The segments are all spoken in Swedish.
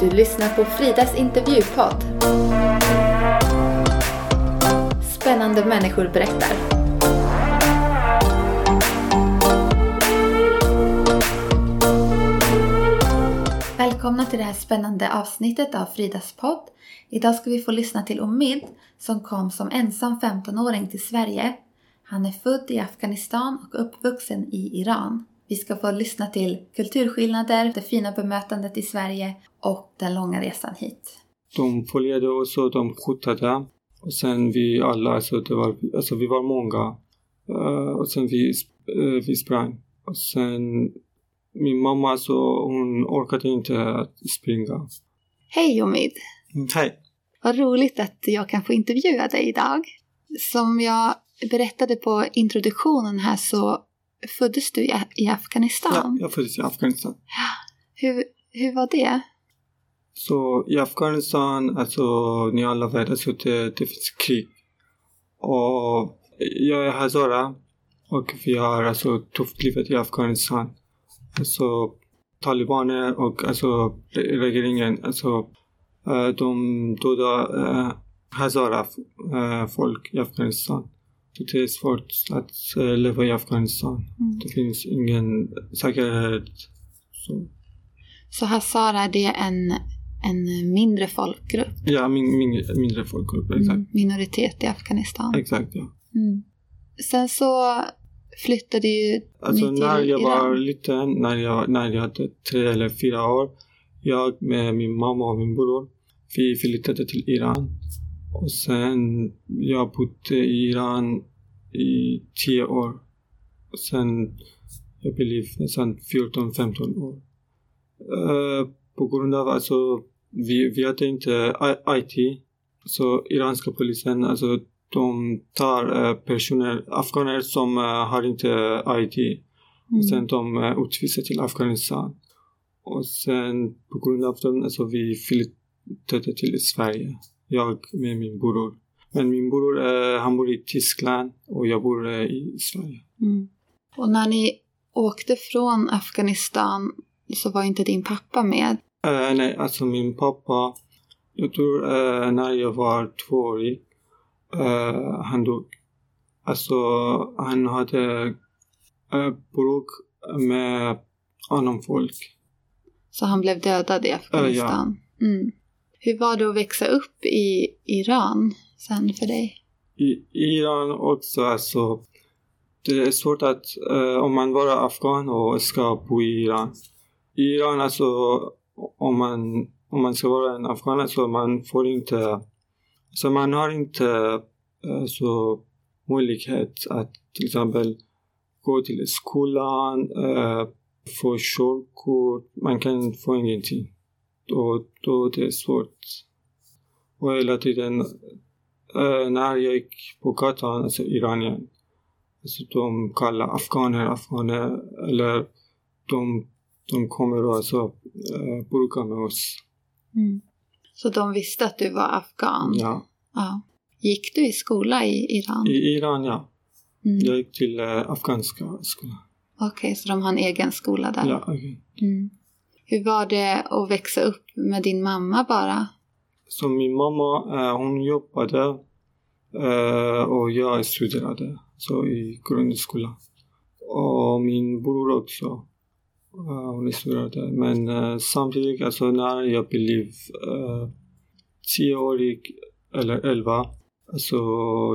Du lyssnar på Fridas intervjupodd. Spännande människor berättar. Välkomna till det här spännande avsnittet av Fridas podd. Idag ska vi få lyssna till Omid som kom som ensam 15-åring till Sverige. Han är född i Afghanistan och uppvuxen i Iran. Vi ska få lyssna till kulturskillnader, det fina bemötandet i Sverige och den långa resan hit. De följde oss och de skjutsade. Och sen vi alla, alltså, det var, alltså vi var många. Uh, och sen vi, uh, vi sprang. Och sen min mamma så hon orkade inte att springa. Hej Omid! Mm, hej! Vad roligt att jag kan få intervjua dig idag. Som jag berättade på introduktionen här så föddes du i Afghanistan. Ja, jag föddes i Afghanistan. Hur, hur var det? Så i Afghanistan, alltså ni alla vet, alltså det, det finns krig. Och jag är hazara och vi har alltså tufft livet i Afghanistan. Alltså talibaner och alltså regeringen, alltså eh, de dödar uh, hazara uh, folk i Afghanistan. Det är svårt att uh, leva i Afghanistan. Mm. Det finns ingen säkerhet. Så, så Hazara, det är en, en mindre folkgrupp? Ja, min, min, mindre folkgrupp, exakt. Mm, minoritet i Afghanistan? Exakt, ja. Mm. Sen så flyttade ju Alltså ni till när jag Iran. var liten, när jag, när jag hade tre eller fyra år, jag med min mamma och min bror, vi flyttade till Iran. Och sen jag bodde i Iran i tio år. Sen jag blev nästan 14-15 år. Uh, på grund av alltså, vi, vi hade inte IT. Så iranska polisen, alltså de tar uh, personer, afghaner som uh, har inte IT. Mm. Sen de uh, utvisar till Afghanistan. Och sen på grund av dem, alltså vi flyttade till Sverige. Jag med min bror. Men min bror, uh, han bor i Tyskland och jag bor uh, i Sverige. Mm. Och när ni åkte från Afghanistan så var inte din pappa med? Uh, nej, alltså min pappa, jag tror uh, när jag var tvåårig, uh, han dog. Alltså han hade bråk med annan folk. Så han blev dödad i Afghanistan? ja. Mm. Hur var det att växa upp i Iran sen för dig? I Iran också, alltså det är svårt att eh, om man var afghan och ska bo i Iran i Iran alltså om man, om man ska vara en afghan så man får inte, så man har inte alltså, möjlighet att till exempel gå till skolan, eh, få körkort, man kan få ingenting. Då, då det är svårt. Och hela tiden när jag gick på gatan, alltså Iranien, alltså de kallar afghaner afghaner eller de de kommer och alltså, äh, brukar med oss. Mm. Så de visste att du var afghan? Ja. ja. Gick du i skola i Iran? I Iran, ja. Mm. Jag gick till äh, afghanska skolan. Okej, okay, så de har en egen skola där? Ja, okay. mm. Hur var det att växa upp med din mamma bara? Så min mamma, äh, hon jobbade och jag studerade så i grundskolan. Och min bror också hon studerade. Men samtidigt, alltså när jag blev tioårig eller elva, alltså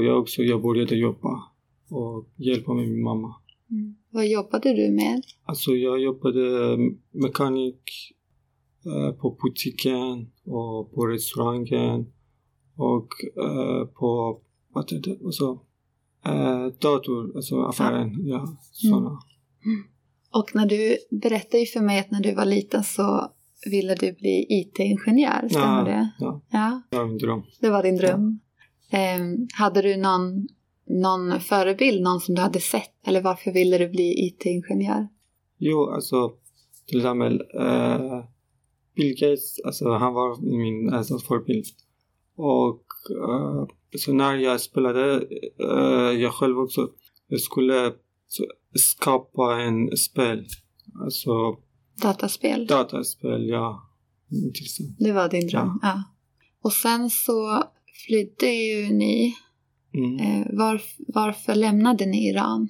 jag också, jag började jobba och hjälpa med min mamma. Mm. Vad jobbade du med? Alltså jag jobbade mekanik på butiken och på restaurangen och uh, på, vad heter det, alltså, uh, dator, alltså affären, ja, sådana. Mm. Och när du berättade ju för mig att när du var liten så ville du bli IT-ingenjör, stämmer ja, det? Ja, ja, det var min dröm. Det var din dröm. Ja. Eh, hade du någon, någon förebild, någon som du hade sett? Eller varför ville du bli IT-ingenjör? Jo, alltså till exempel eh, Bill Gates, alltså han var min alltså, förebild. Och eh, så när jag spelade, eh, jag själv också, jag skulle skapa en spel. Alltså... Dataspel? Dataspel, ja. intressant. Det var din dröm? Ja. Och sen så flydde ju ni. Mm. Eh, var, varför lämnade ni Iran?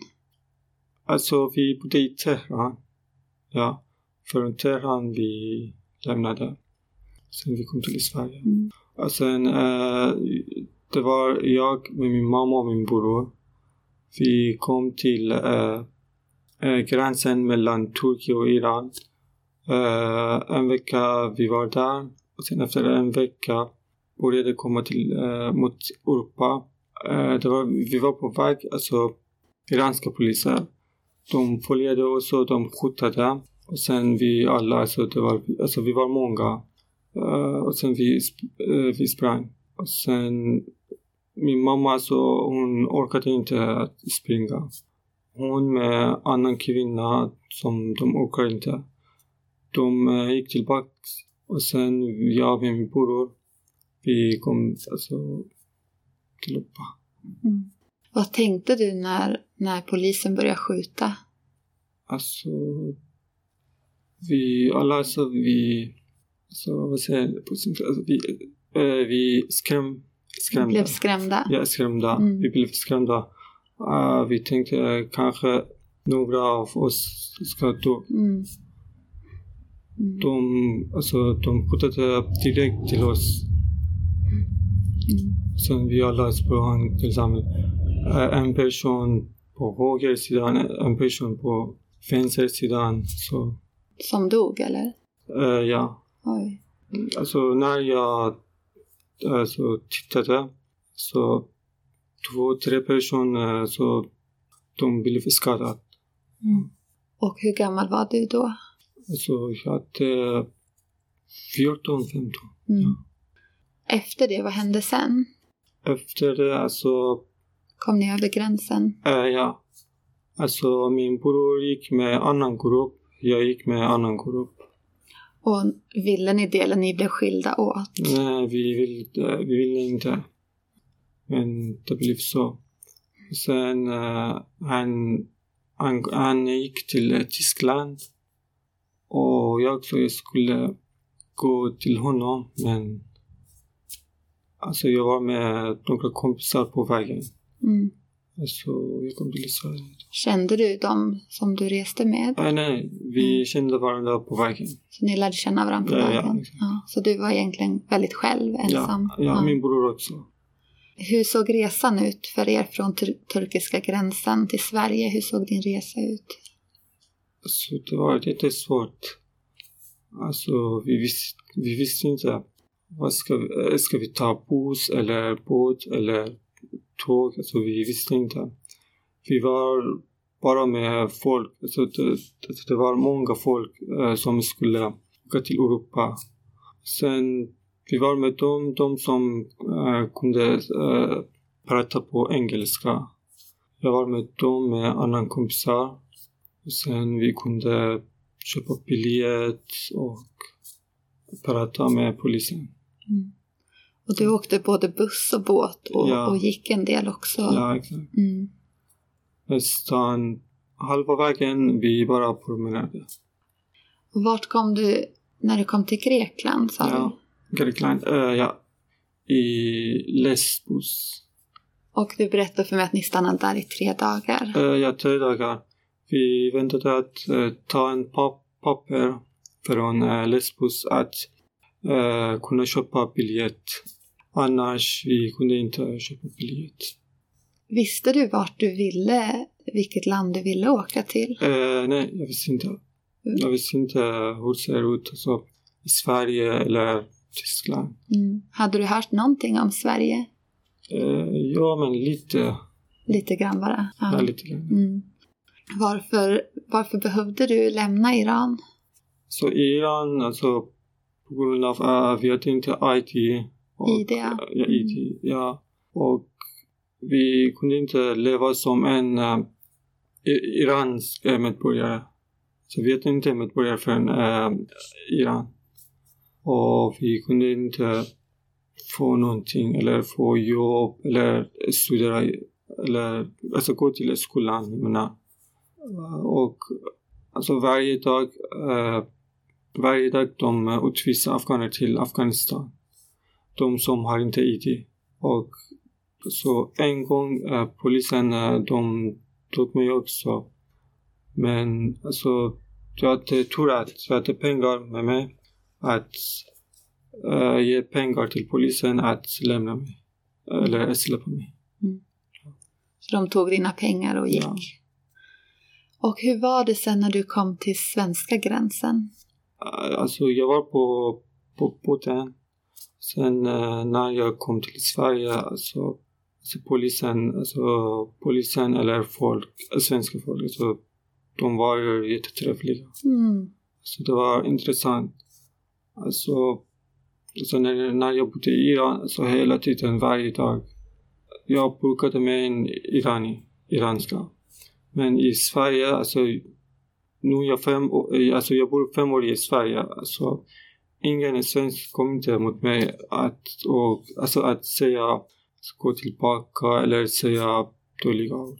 Alltså vi bodde i Teheran. Ja. Från Teheran vi lämnade. Sen vi kom till Sverige. Mm. Och sen eh, det var jag med min mamma och min bror. Vi kom till eh, eh, gränsen mellan Turkiet och Iran. Eh, en vecka vi var där och sen efter en vecka började komma till eh, mot Europa. Eh, det var, vi var på väg, alltså iranska poliser. De följde oss och de skjutade. Och sen vi alla, alltså, det var, alltså vi var många. Eh, och sen vi, eh, vi sprang. Och sen min mamma så hon orkade inte att springa. Hon med annan kvinna som de orkar inte. De eh, gick tillbaks och sen jag med min bror vi kom alltså till Europa. Mm. Vad tänkte du när, när polisen började skjuta? Alltså vi alla alltså vi alltså vad säger jag alltså, vi, eh, vi skräm, skrämda. Blev skrämda? Ja, skrämda. Mm. Vi blev skrämda. Uh, vi tänkte eh, kanske några av oss ska dö. Mm. Mm. De, alltså, de skjutade direkt till oss. Mm. Sen vi alla sprang tillsammans. Uh, en person på höger sidan, en person på vänster sidan. Så, Som dog eller? uh, ja. Oj. Alltså när jag alltså, tittade så två, tre personer så de blev skadade. Mm. Och hur gammal var du då? Alltså jag hade 14, 15. Mm. Efter det, vad hände sen? Efter det alltså, Kom ni över gränsen? äh, ja. Alltså min bror gick med annan grupp, jag gick med annan grupp. Och ville ni det eller ni blev skilda åt? Nej, vi ville, vi ville inte. Men det blev så. Sen uh, han, han, han gick till eh, Tyskland. Och jag så jag skulle gå till honom men alltså jag var med några kompisar på vägen. Mm. Så jag kom till Sverige. Kände du dem som du reste med? Nej, nej, vi kände varandra på vägen. Så ni lärde känna varandra på Ja, ja, vägen? exakt. Ja, så du var egentligen väldigt själv, ensam? Ja, ja, min bror också. Hur såg resan ut för er från tur- turkiska gränsen till Sverige? Hur såg din resa ut? Alltså, det var jättesvårt. Alltså, vi, vis, vi visste inte. Vad ska, vi, eh, ska vi ta buss eller båt eller tåg? Alltså, vi visste inte. Vi var bara med folk. Alltså, det, alltså det var många folk eh, som skulle åka till Europa. Sen vi var med dem, de som eh, kunde eh, prata på engelska. Jag var med dem med annan kompisar. Sen vi kunde köpa biljett och prata med polisen. Mm. Och du åkte både buss och båt och, Ja. och gick en del också? Ja, exakt. Mm. Nästan halva vägen vi bara promenerade. Och vart kom du när du kom till Grekland? Sa Ja, Grekland. eh, ja. I Lesbos. du? Och du berättade för mig att ni stannade där i tre dagar. Uh, ja, tre dagar. Vi väntade att eh, ta en pap papper från uh, Lesbos att kunna köpa biljett. Annars vi kunde inte köpa biljett. Visste du vart du ville, vilket land du ville åka till? Eh, nej, jag visste inte. Jag visste inte hur det ser ut alltså, i Sverige eller Tyskland. Mm. Hade du hört någonting om Sverige? Eh, ja, men lite. Lite grann bara? Ja. lite grann. Mm. Varför, varför behövde du lämna Iran? Så Iran, alltså på grund av att vi hade inte IT. Och, ID, ja. ja. IT, ja. Och vi kunde inte leva som en uh, iransk eh, medborgare. Så vi hade inte medborgare från uh, Iran. Och vi kunde inte få någonting eller få jobb eller studera eller alltså gå till skolan. Menar. Och alltså varje dag uh, varje dag de eh, utvisar afghaner till Afghanistan. De som har inte ID. Och så en gång eh, polisen, eh, de tog mig också. Men alltså, jag hade tur att jag hade pengar med mig. Att uh, ge pengar till polisen att lämna mig. Eller släppa mig. Så de tog dina pengar och gick. Ja. Och hur var det sen när du kom till svenska gränsen? Uh, Alltså jag var på, på båten. Sen eh, när jag kom till Sverige, alltså, alltså polisen, alltså polisen eller folk, svenska folk, alltså, de var ju jättetrevliga. Mm. Så det var intressant. Alltså, alltså när, när jag bodde i Iran, alltså hela tiden, varje dag. Jag brukade med en irani, iranska. Men i Sverige, alltså nu är jag fem år, alltså jag bor fem år i Sverige, alltså ingen svensk kom inte mot mig att, och, alltså att säga gå tillbaka eller säga dåliga ord.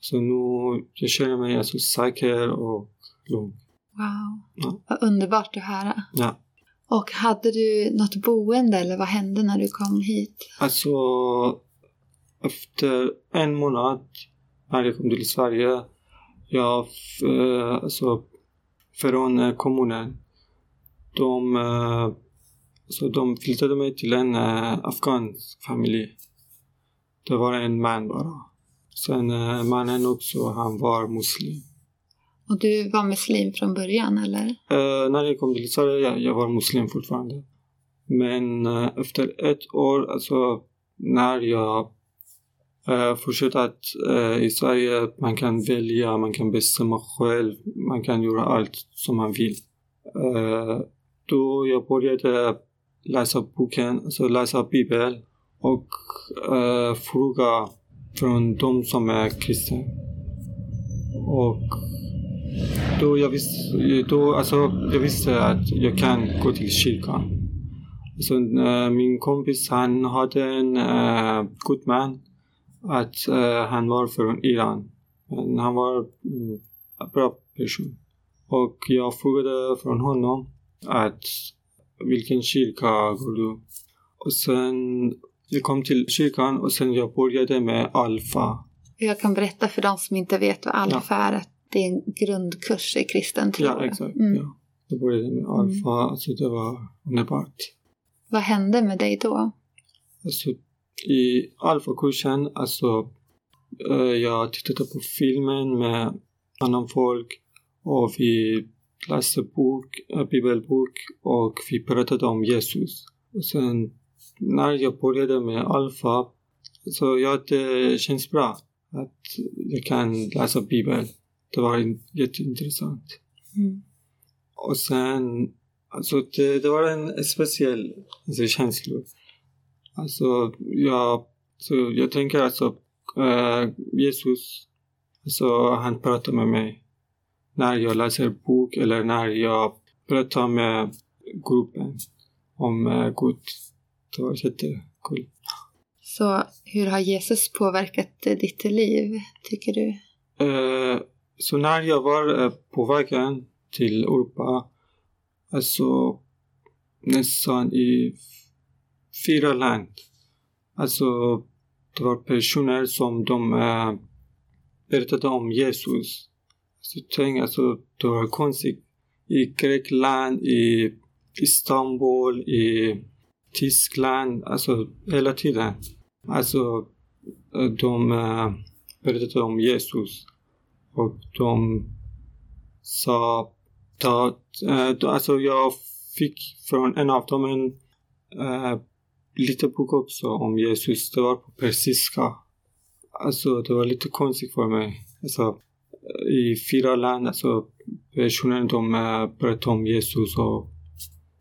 Så nu jag känner mig alltså säker och lugn. Wow, Ja. vad underbart att höra. Ja. Och hade du något boende eller vad hände när du kom hit? Alltså, efter en månad när jag kom till Sverige, jag, eh, alltså, från kommunen, de, eh, alltså, de flyttade mig till en eh, afghansk familj. Det var en man bara. Sen eh, mannen också, han var muslim. Och du var muslim från början eller? Eh, när jag kom till Sverige, jag, jag var muslim fortfarande. Men eh, efter ett år, alltså när jag uh, fortsatte att eh, i Sverige, man kan välja, man kan bestämma själv, man kan göra allt som man vill du, jag började läsa boken, alltså läsa Bibeln och uh, fråga från de som är kristna. Och då jag visste, då, alltså, jag visste att jag kan gå till kyrkan. Så, eh, min kompis han hade en uh, god man. Att eh, han var från Iran. Men han var en bra person. Och jag frågade från honom att vilken kyrka går du? Och sen jag kom till kyrkan och sen jag började med alfa. Jag kan berätta för de som inte vet vad alfa är att det är en grundkurs i kristen tro. Ja, exakt. Mm. Ja. Jag började med alfa, alltså det var underbart. Vad hände med dig då? Alltså, I alfakursen, alltså eh, jag tittade på filmen med annan folk och vi läste bok, äh, bibelbok och vi pratade om Jesus. Och sen när jag började med alfa så jag det känns bra att jag kan läsa bibeln. Det var in- jätteintressant. Mm. Och sen, alltså det, det var en speciell alltså, känsla. Alltså, jag, så jag tänker alltså, eh, Jesus, alltså han pratar med mig när jag läser bok eller när jag pratar med gruppen om uh, Gud. Det var jättekul. Så hur har Jesus påverkat eh, ditt liv, tycker du? Eh, så när jag var eh, på vägen till Europa, alltså nästan i fyra land, alltså det var personer som de eh, berättade om Jesus. Så tänk, alltså det var konstigt. I Grekland, i Istanbul, i Tyskland, alltså hela tiden. Alltså eh, de eh, berättade om Jesus. Och de sa att, äh, alltså jag fick från en av dem en äh, liten bok också om Jesus. Det var på persiska. Alltså det var lite konstigt för mig. Alltså i fyra länder, alltså personer de berättade om Jesus och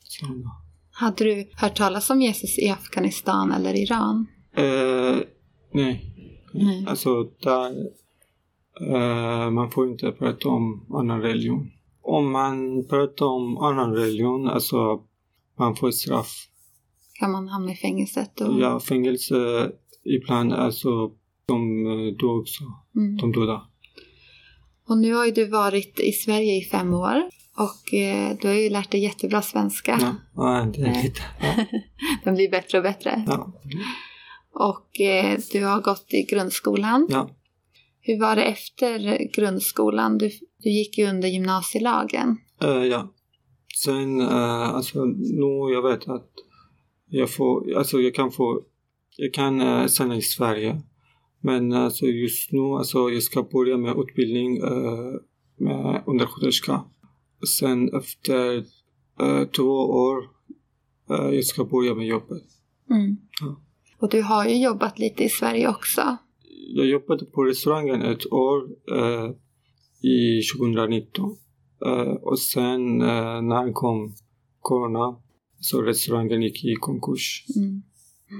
sådana. Hade du hört talas om Jesus i Afghanistan eller Iran? Eh, nej. Nej. Alltså, där, eh, man får inte prata om annan religion. Om man pratar om annan religion, alltså man får straff. Kan man hamna i fängelset då? Ja, fängelse ibland, alltså de eh, dör också. Mm. De döda. Och nu har ju du varit i Sverige i fem år. Och eh, du har ju lärt dig jättebra svenska. Ja, ja det är lite. Ja. Den blir bättre och bättre. Ja. Och eh, du har gått i grundskolan. ja. Hur var det efter grundskolan? Du, du gick ju under gymnasielagen. Eh, ja. Sen, uh, alltså nu jag vet att jag får, alltså jag kan få, jag kan uh, stanna i Sverige. Men alltså just nu, alltså jag ska börja med utbildning uh, med undersköterska. Sen efter uh, två år, uh, jag ska börja med jobbet. Mm. Ja. Och du har ju jobbat lite i Sverige också. Jag jobbade på restaurangen ett år uh, i 2019. Uh, och sen när kom corona så restaurangen gick i konkurs. Mm.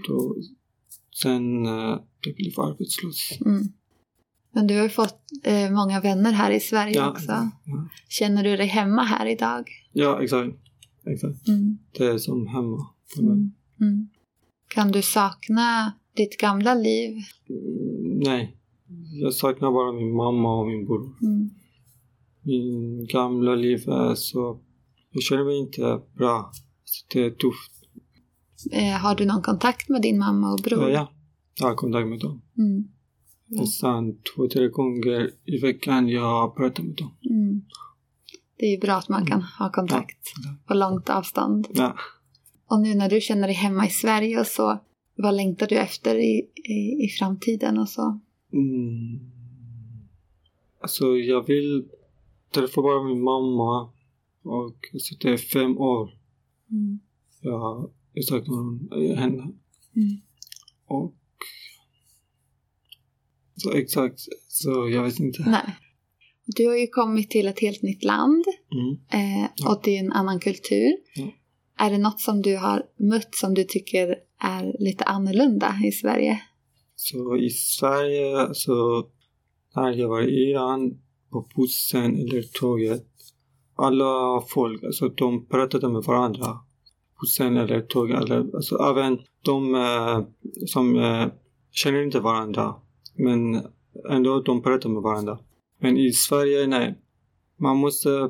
Då, sen jag blev arbetslös. Mm. Men du har ju fått eh, många vänner här i Sverige Ja, också. ja. Känner du dig hemma här idag? ja, exakt. exakt. Mm. Det är som hemma för mig. Mm. Mm. Kan du sakna ditt gamla liv? Mm, nej, jag saknar bara min mamma och min bror. Mm. Min gamla liv är så... Jag känner mig inte bra. Så det är tufft. Eh, har du någon kontakt med din mamma och bror? Ja, ja. Jag har kontakt med dem. Mm. Nästan två, tre gånger i veckan jag pratar med dem. Mm. Det är ju bra att man kan ha kontakt Ja. på långt avstånd. Ja. Och nu när du känner dig hemma i Sverige och så, vad längtar du efter i, i, i framtiden och så? Mm. Alltså jag vill träffa bara min mamma. Och det är fem år. Mm. Jag, jag saknar hon- henne. Mm. Och... Så exakt, så jag vet inte. Nej. Du har ju kommit till ett helt nytt land Mm. eh, Ja. och det är en annan kultur. Ja. Är det något som du har mött som du tycker är lite annorlunda i Sverige? Så i Sverige, alltså när jag var i Iran på bussen eller tåget, alla folk, alltså de pratade med varandra. Bussen eller tåget, eller, alltså även de eh, som eh, känner inte varandra, men ändå de pratar med varandra. Men i Sverige, nej. Man måste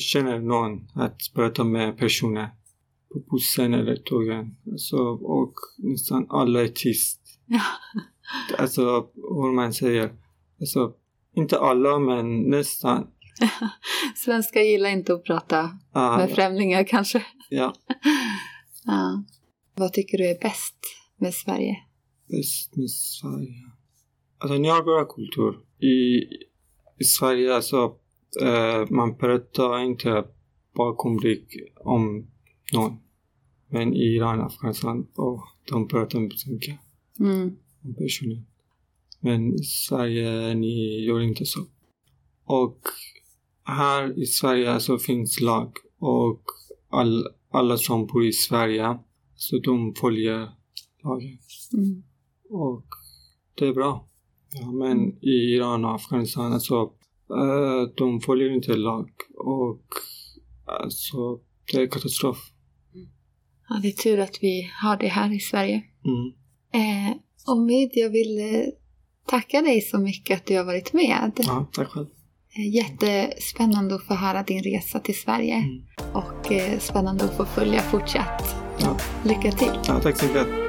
känna någon att prata med personer på bussen eller tågen. Alltså, och nästan alla är tyst. Alltså, hur man säger. Alltså, inte alla, men nästan. Svenskar gillar inte att prata Ah, med främlingar kanske. Ja, Ja. Vad tycker du är bäst med Sverige? bäst med Sverige. Alltså, ni har bra kultur. I, i Sverige, alltså, eh, man pratar inte bakom rygg om någon. Men i Iran, Afghanistan, oh, de pratar mycket Mm. om personen. Men i Sverige, ni gör inte så. Och här i Sverige så finns lag och all, alla som bor i Sverige, så de följer lagen. Mm. Och det är bra. Ja, men i Iran och Afghanistan, alltså, eh, de följer inte lag. Och alltså, det är katastrof. Ja, det är tur att vi har det här i Sverige. Mm. Eh, Omid, jag vill eh, tacka dig så mycket att du har varit med. Ja, tack själv. Eh, Jättespännande att få höra din resa till Sverige Mm. och spännande att få följa fortsatt. Ja. Lycka till! Ja, tack så mycket.